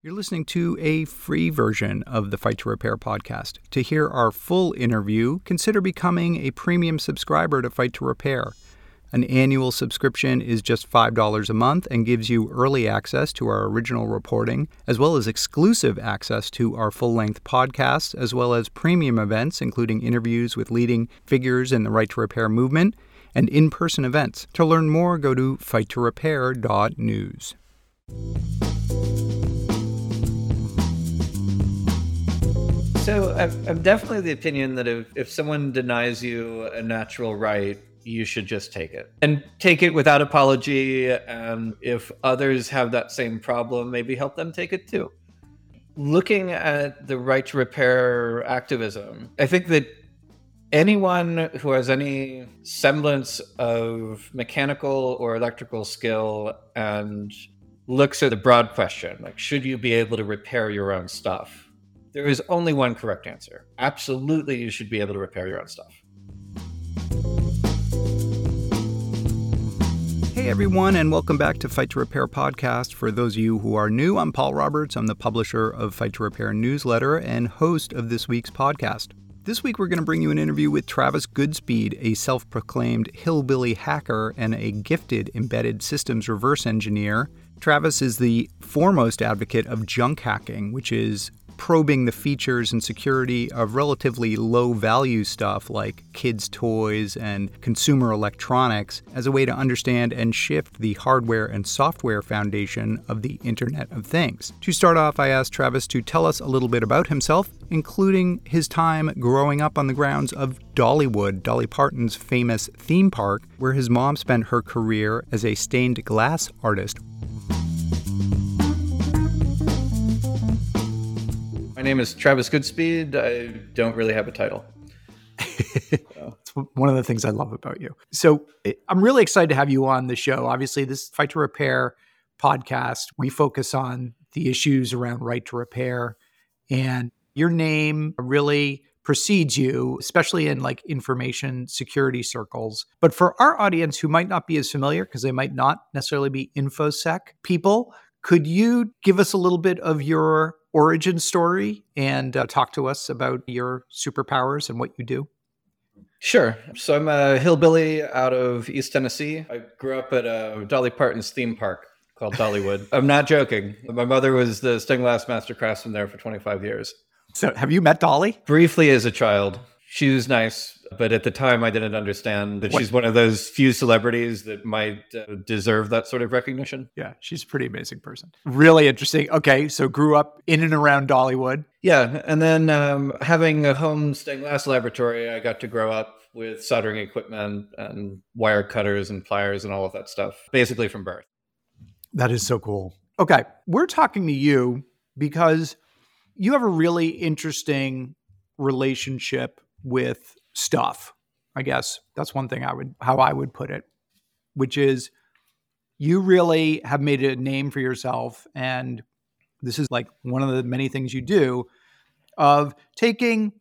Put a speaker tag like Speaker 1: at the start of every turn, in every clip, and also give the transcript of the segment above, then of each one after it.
Speaker 1: You're listening to a free version of the Fight to Repair podcast. To hear our full interview, consider becoming a premium subscriber to Fight to Repair. An annual subscription is just $5 a month and gives you early access to our original reporting, as well as exclusive access to our full length podcasts, as well as premium events, including interviews with leading figures in the Right to Repair movement and in person events. To learn more, go to fighttorepair.news.
Speaker 2: So I'm, definitely the opinion that if, if someone denies you a natural right, you should just take it and take it without apology. And if others have that same problem, maybe help them take it too. Looking at the right to repair activism, I think that anyone who has any semblance of mechanical or electrical skill and looks at the broad question, like, should you be able to repair your own stuff? There is only one correct answer. Absolutely, you should be able to repair your own stuff.
Speaker 1: Hey everyone, and welcome back to Fight to Repair podcast. For those of you who are new, I'm Paul Roberts. I'm the publisher of Fight to Repair newsletter and host of this week's podcast. This week, we're going to bring you an interview with Travis Goodspeed, a self proclaimed hillbilly hacker and a gifted embedded systems reverse engineer. Travis is the foremost advocate of junk hacking, which is probing the features and security of relatively low value stuff like kids' toys and consumer electronics as a way to understand and shift the hardware and software foundation of the Internet of Things. To start off, I asked Travis to tell us a little bit about himself, including his time growing up on the grounds of Dollywood, Dolly Parton's famous theme park, where his mom spent her career as a stained glass artist
Speaker 2: name is Travis Goodspeed. I don't really have a title.
Speaker 1: it's one of the things I love about you. So eh, I'm really excited to have you on the show. Obviously, this Fight to Repair podcast, we focus on the issues around right to repair. And your name really precedes you, especially in like information security circles. But for our audience who might not be as familiar, because they might not necessarily be InfoSec people, could you give us a little bit of your origin story and uh, talk to us about your superpowers and what you do?
Speaker 2: Sure. So I'm a hillbilly out of East Tennessee. I grew up at a Dolly Parton's theme park called Dollywood. I'm not joking. My mother was the stained glass master craftsman there for 25 years.
Speaker 1: So have you met Dolly?
Speaker 2: Briefly as a child. She was nice. But at the time, I didn't understand that what? she's one of those few celebrities that might uh, deserve that sort of recognition.
Speaker 1: Yeah, she's a pretty amazing person. Really interesting. Okay, so grew up in and around Dollywood.
Speaker 2: Yeah, and then um, having a home stained glass laboratory, I got to grow up with soldering equipment and wire cutters and pliers and all of that stuff, basically from birth.
Speaker 1: That is so cool. Okay, we're talking to you because you have a really interesting relationship with stuff. I guess that's one thing I would how I would put it, which is you really have made a name for yourself and this is like one of the many things you do of taking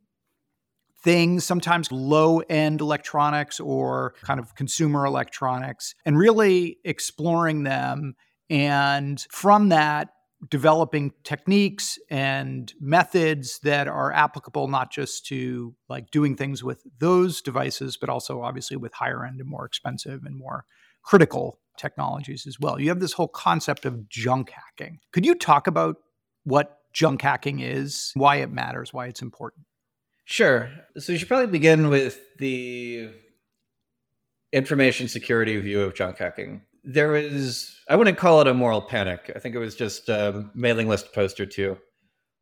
Speaker 1: things, sometimes low end electronics or kind of consumer electronics, and really exploring them. And from that, developing techniques and methods that are applicable not just to like doing things with those devices but also obviously with higher end and more expensive and more critical technologies as well. You have this whole concept of junk hacking. Could you talk about what junk hacking is why it matters why it's important?
Speaker 2: Sure. So you should probably begin with the information security view of junk hacking there was I wouldn't call it a moral panic. I think it was just a mailing list post or two.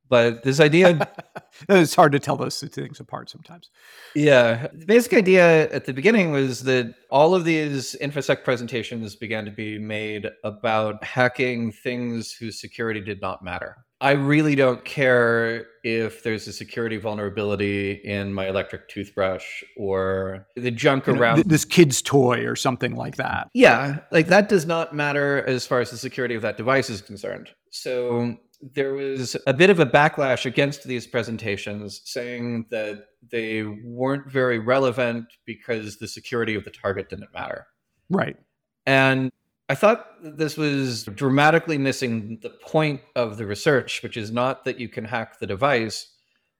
Speaker 2: But this idea
Speaker 1: it's hard to tell those two things apart sometimes.
Speaker 2: Yeah. The basic idea at the beginning was that all of these InfoSec presentations began to be made about hacking things whose security did not matter. I really don't care if there's a security vulnerability in my electric toothbrush or the junk you around
Speaker 1: know, this kid's toy or something like that.
Speaker 2: Yeah, like that does not matter as far as the security of that device is concerned. So there was a bit of a backlash against these presentations saying that they weren't very relevant because the security of the target didn't matter.
Speaker 1: Right.
Speaker 2: And I thought this was dramatically missing the point of the research, which is not that you can hack the device,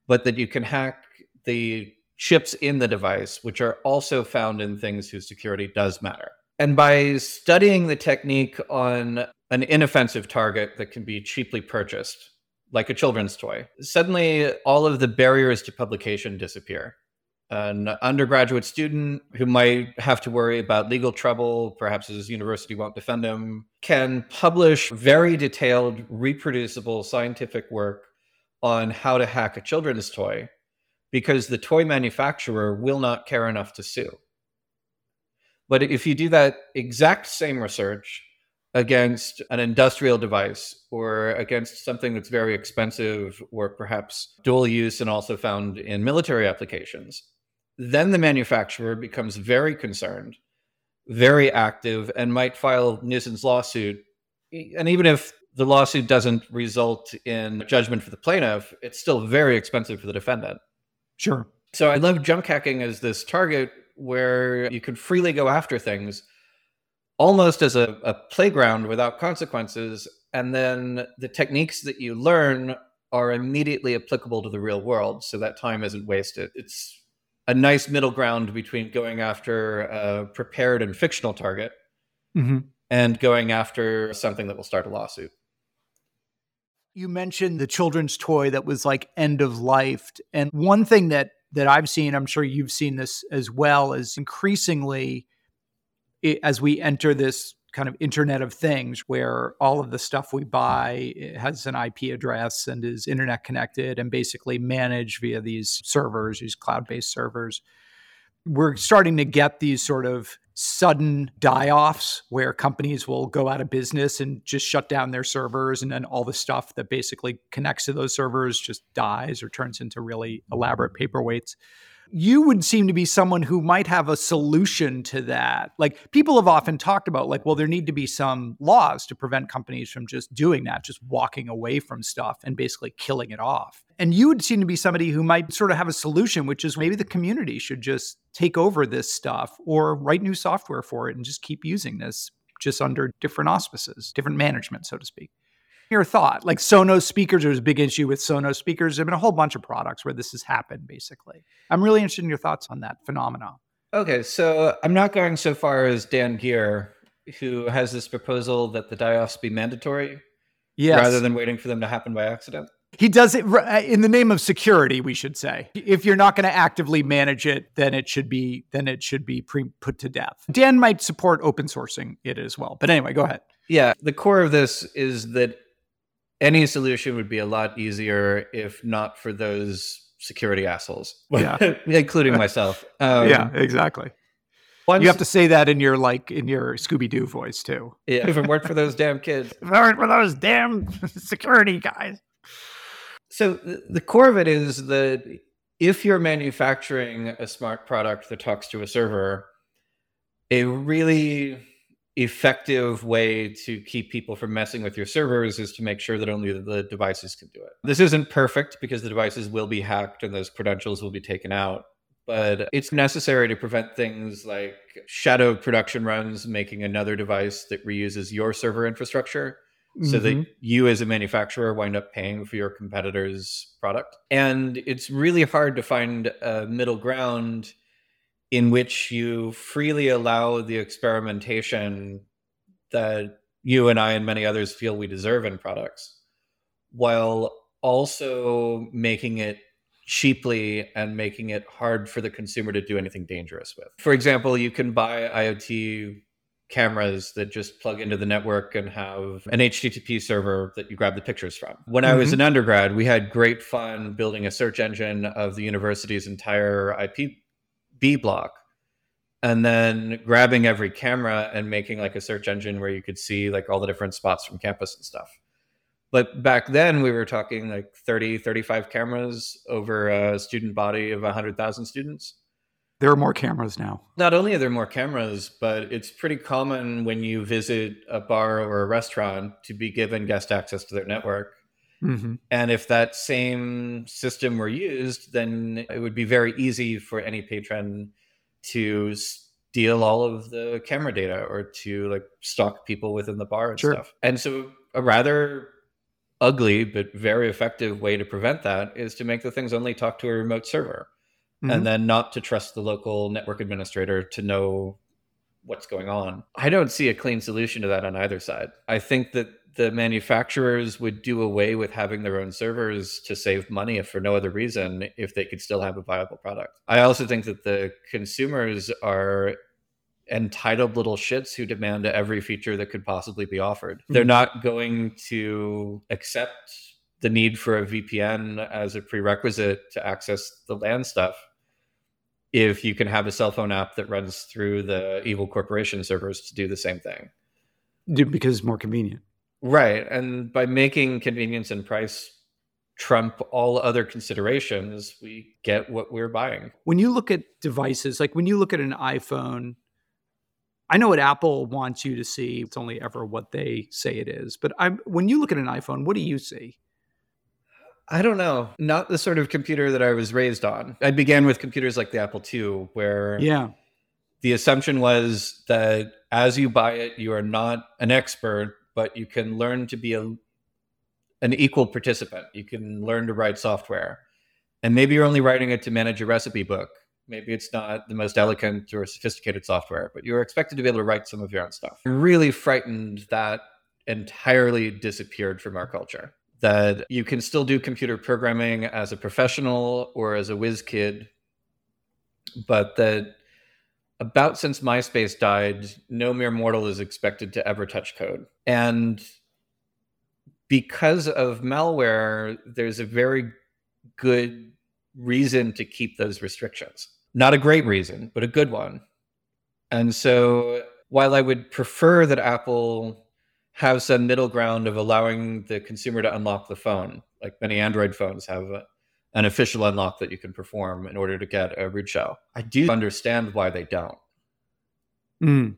Speaker 2: but that you can hack the chips in the device, which are also found in things whose security does matter. And by studying the technique on an inoffensive target that can be cheaply purchased, like a children's toy, suddenly all of the barriers to publication disappear. An undergraduate student who might have to worry about legal trouble, perhaps his university won't defend him, can publish very detailed, reproducible scientific work on how to hack a children's toy because the toy manufacturer will not care enough to sue. But if you do that exact same research against an industrial device or against something that's very expensive or perhaps dual use and also found in military applications, then the manufacturer becomes very concerned, very active, and might file nuisance lawsuit. And even if the lawsuit doesn't result in judgment for the plaintiff, it's still very expensive for the defendant.
Speaker 1: Sure.
Speaker 2: So I love junk hacking as this target where you could freely go after things almost as a, a playground without consequences. And then the techniques that you learn are immediately applicable to the real world. So that time isn't wasted. It's a nice middle ground between going after a prepared and fictional target mm-hmm. and going after something that will start a lawsuit.
Speaker 1: You mentioned the children's toy that was like end of life. And one thing that that I've seen, I'm sure you've seen this as well, is increasingly as we enter this kind of internet of things where all of the stuff we buy eh, has an IP address and is internet connected and basically managed via these servers, these cloud-based servers. We're starting to get these sort of sudden die-offs where companies will go out of business and just shut down their servers and then all the stuff that basically connects to those servers just dies or turns into really elaborate paperweights you would seem to be someone who might have a solution to that. Like people have often talked about, like, well, there need to be some laws to prevent companies from just doing that, just walking away from stuff and basically killing it off. And you would seem to be somebody who might sort of have a solution, which is maybe the community should just take over this stuff or write new software for it and just keep using this just under different auspices, different management, so to speak your thought. Like Sonos speakers, there's a big issue with Sonos speakers. There have been a whole bunch of products where this has happened, basically. I'm really interested in your thoughts on that phenomenon.
Speaker 2: Okay, so I'm not going so far as Dan Geer, who has this proposal that the die-offs be mandatory yes. rather than waiting for them to happen by accident.
Speaker 1: He does it uh, in the name of security, we should say. If you're not going to actively manage it, then it should be then it should be pre- put to death. Dan might support open sourcing it as well. But anyway, go ahead.
Speaker 2: Yeah, the core of this is that any solution would be a lot easier if not for those security assholes, yeah. including myself.
Speaker 1: Um, yeah, exactly. Once, you have to say that in your like in your Scooby Doo voice too.
Speaker 2: Yeah, if it weren't for those damn kids,
Speaker 1: if it weren't for those damn security guys.
Speaker 2: So the core of it is that if you're manufacturing a smart product that talks to a server, a really effective way to keep people from messing with your servers is to make sure that only the devices can do it. This isn't perfect because the devices will be hacked and those credentials will be taken out, but it's necessary to prevent things like shadow production runs making another device that reuses your server infrastructure. Mm-hmm. So that mm-hmm. you, as a manufacturer, wind up paying for your competitor's product. And it's really hard to find a middle ground in which you freely allow the experimentation that you and I and many others feel we deserve in products, while also making it cheaply and making it hard for the consumer to do anything dangerous with. For example, you can buy IoT cameras that just plug into the network and have an HTTP server that you grab the pictures from. When mm-hmm. I was mm-hmm. an undergrad, we had great fun building a search engine of the university's entire IP B block and then grabbing every camera and making like a search engine where you could see like all the different spots from campus and stuff. But back then we were talking like 30, 35 cameras over a student body of 100,000 students.
Speaker 1: There are more cameras now.
Speaker 2: Not only are there more cameras, but it's pretty common when you visit a bar or a restaurant to be given guest access to their network Mm-hmm. And if that same system were used, then it would be very easy for any patron to steal all of the camera data or to like stalk people within the bar and
Speaker 1: Sure.
Speaker 2: stuff. And so a rather ugly but very effective way to prevent that is to make the things only talk to a remote server
Speaker 1: Mhm.
Speaker 2: and then not to trust the local network administrator to know what's going on. I don't see a clean solution to that on either side. I think that the manufacturers would do away with having their own servers to save money if for no other reason if they could still have a viable product. I also think that the consumers are entitled little shits who demand every feature that could possibly be offered. They're
Speaker 1: Mhm.
Speaker 2: not going to accept the need for a VPN as a prerequisite to access the LAN stuff if you can have a cell phone app that runs through the evil corporation servers to do the same thing.
Speaker 1: Because it's more convenient.
Speaker 2: Right. And by making convenience and price trump all other considerations, we get what we're buying.
Speaker 1: When you look at devices, like when you look at an iPhone, I know what Apple wants you to see. It's only ever what they say it is. But I'm, when you look at an iPhone, what do you see?
Speaker 2: I don't know. Not the sort of computer that I was raised on. I began with computers like the Apple II, where
Speaker 1: Yeah.
Speaker 2: the assumption was that as you buy it, you are not an expert, but you can learn to be a, an equal participant. You can learn to write software. And maybe you're only writing it to manage a recipe book. Maybe it's not the most elegant or sophisticated software, but you're expected to be able to write some of your own stuff. I'm really frightened that entirely disappeared from our culture. That you can still do computer programming as a professional or as a whiz kid, but that about since MySpace died, no mere mortal is expected to ever touch code. And because of malware, there's a very good reason to keep those restrictions. Not a great reason, but a good one. And so while I would prefer that Apple have some middle ground of allowing the consumer to unlock the phone, like many Android phones have an official unlock that you can perform in order to get a root shell. I do understand why they don't.
Speaker 1: Mm.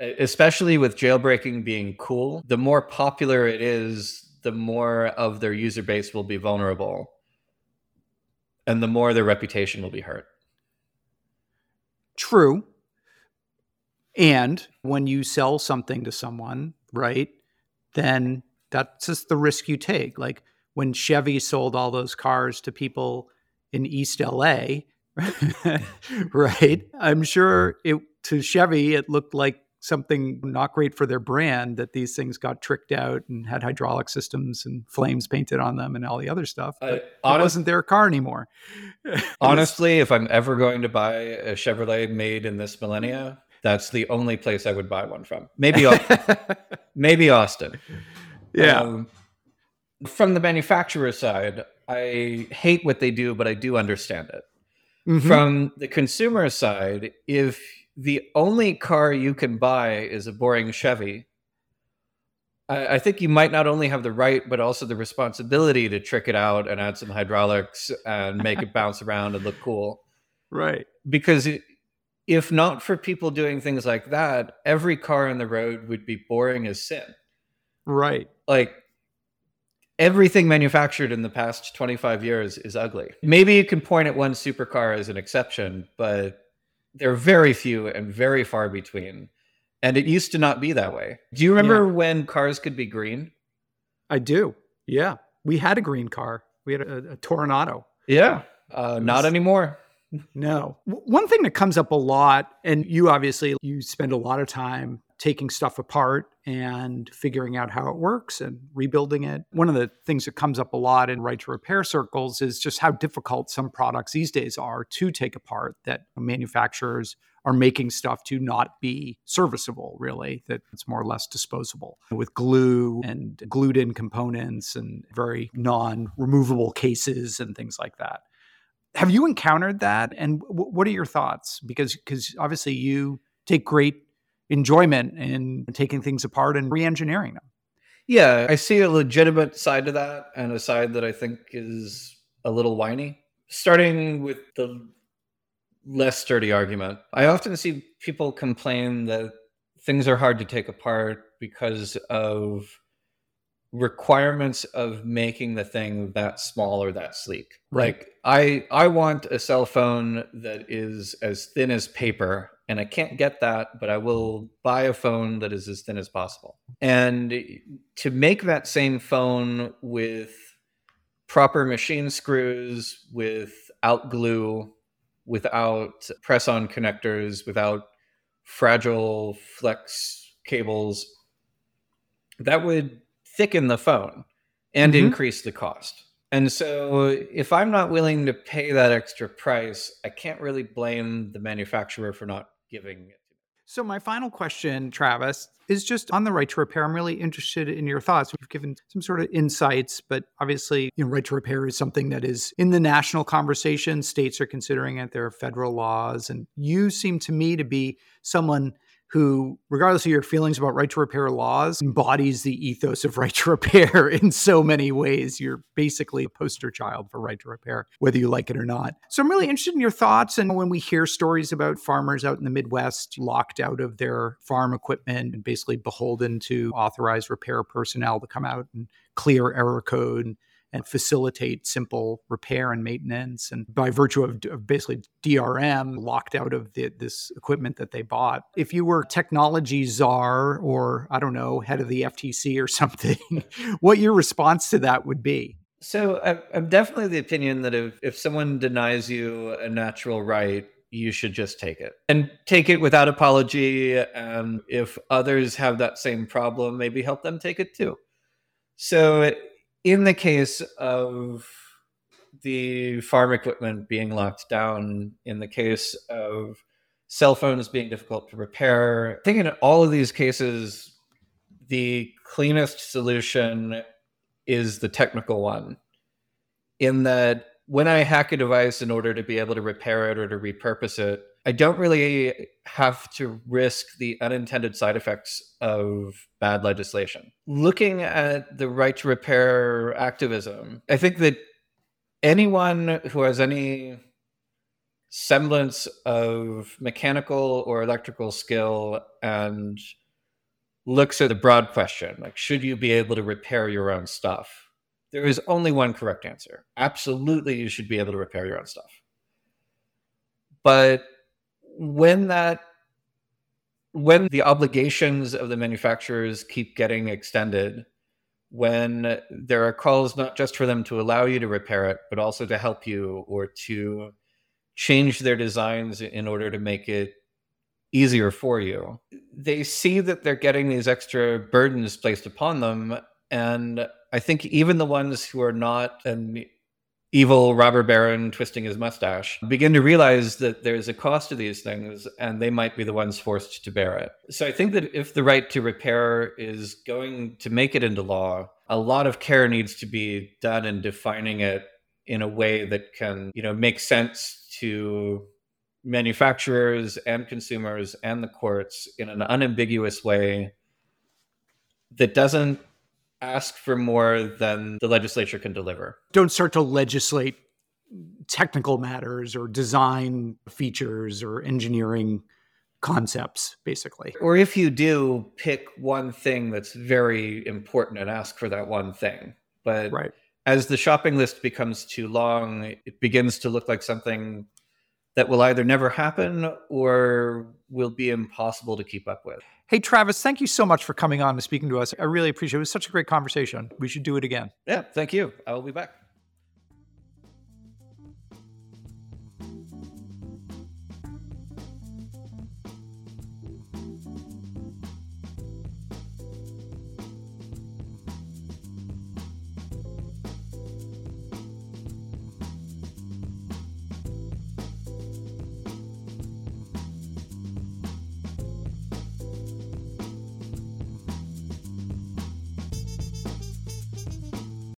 Speaker 2: Especially with jailbreaking being cool, the more popular it is, the more of their user base will be vulnerable. And the more their reputation will be hurt.
Speaker 1: True. And when you sell something to someone, right, then that's just the risk you take. Like when Chevy sold all those cars to people in East LA, right? I'm sure it to Chevy it looked like something not great for their brand that these things got tricked out and had hydraulic systems and flames painted on them and all the other stuff. But it
Speaker 2: honest-
Speaker 1: wasn't their car anymore.
Speaker 2: Honestly, if I'm ever going to buy a Chevrolet made in this millennia, that's the only place I would buy one from. Maybe, Au- maybe Austin.
Speaker 1: yeah.
Speaker 2: Um, from the manufacturer side, I hate what they do, but I do understand it.
Speaker 1: Mhm.
Speaker 2: From the consumer side, if the only car you can buy is a boring Chevy, I, I think you might not only have the right, but also the responsibility to trick it out and add some hydraulics and make it bounce around and look cool.
Speaker 1: right.
Speaker 2: Because it, if not for people doing things like that, every car on the road would be boring as sin.
Speaker 1: Right.
Speaker 2: Like everything manufactured in the past 25 years is ugly. Maybe you can point at one supercar as an exception, but they're very few and very far between. And it used to not be that way. Do you remember when cars could be green?
Speaker 1: I do. Yeah. We had a green car. We had a, a Toronado.
Speaker 2: Yeah. Uh,
Speaker 1: It
Speaker 2: not anymore.
Speaker 1: No. One thing that comes up a lot, and you obviously you spend a lot of time taking stuff apart and figuring out how it works and rebuilding it. One of the things that comes up a lot in right to repair circles is just how difficult some products these days are to take apart that manufacturers are making stuff to not be serviceable really that it's more or less disposable with glue and glued in components and very non-removable cases and things like that. Have you encountered that? And what are your thoughts? Because because obviously you take great enjoyment in taking things apart and re-engineering them
Speaker 2: Yeah, I see a legitimate side to that and a side that I think is a little whiny. Starting with the less sturdy argument, I often see people complain that things are hard to take apart because of requirements of making the thing that small or that sleek.
Speaker 1: Right.
Speaker 2: Like I I want a cell phone that is as thin as paper and I can't get that, but I will buy a phone that is as thin as possible. And to make that same phone with proper machine screws, without glue, without press on connectors, without fragile flex cables, that would thicken the phone and mm-hmm. increase the cost. And so, if I'm not willing to pay that extra price, I can't really blame the manufacturer for not giving it.
Speaker 1: So, my final question, Travis, is just on the right to repair. I'm really interested in your thoughts. We've given some sort of insights, but obviously, you know, right to repair is something that is in the national conversation. States are considering it. There are federal laws, and you seem to me to be someone who, regardless of your feelings about right to repair laws, embodies the ethos of right to repair in so many ways. You're basically a poster child for right to repair, whether you like it or not. So I'm really interested in your thoughts. And when we hear stories about farmers out in the Midwest locked out of their farm equipment and basically beholden to authorized repair personnel to come out and clear error code and facilitate simple repair and maintenance. And by virtue of, of basically DRM, locked out of the, this equipment that they bought. If you were technology czar or, I don't know, head of the FTC or something, what your response to that would be?
Speaker 2: So I'm definitely the opinion that if, if someone denies you a natural right, you should just take it and take it without apology. And if others have that same problem, maybe help them take it too. So in the case of the farm equipment being locked down, in the case of cell phones being difficult to repair, I think in all of these cases, the cleanest solution is the technical one. In that, when I hack a device in order to be able to repair it or to repurpose it, I don't really have to risk the unintended side effects of bad legislation. Looking at the right to repair activism, I think that anyone who has any semblance of mechanical or electrical skill and looks at the broad question like should you be able to repair your own stuff there is only one correct answer. Absolutely you should be able to repair your own stuff. But when that when the obligations of the manufacturers keep getting extended when there are calls not just for them to allow you to repair it but also to help you or to change their designs in order to make it easier for you they see that they're getting these extra burdens placed upon them and i think even the ones who are not an evil robber baron twisting his mustache begin to realize that there's a cost to these things and they might be the ones forced to bear it. So I think that if the right to repair is going to make it into law, a lot of care needs to be done in defining it in a way that can, you know, make sense to manufacturers and consumers and the courts in an unambiguous way that doesn't ask for more than the legislature can deliver.
Speaker 1: Don't start to legislate technical matters or design features or engineering concepts, basically.
Speaker 2: Or if you do, pick one thing that's very important and ask for that one thing. But right. as the shopping list becomes too long, it begins to look like something that will either never happen or will be impossible to keep up with.
Speaker 1: Hey, Travis, thank you so much for coming on and speaking to us. I really appreciate it. It was such a great conversation. We should do it again.
Speaker 2: Yeah, thank you. I will be back.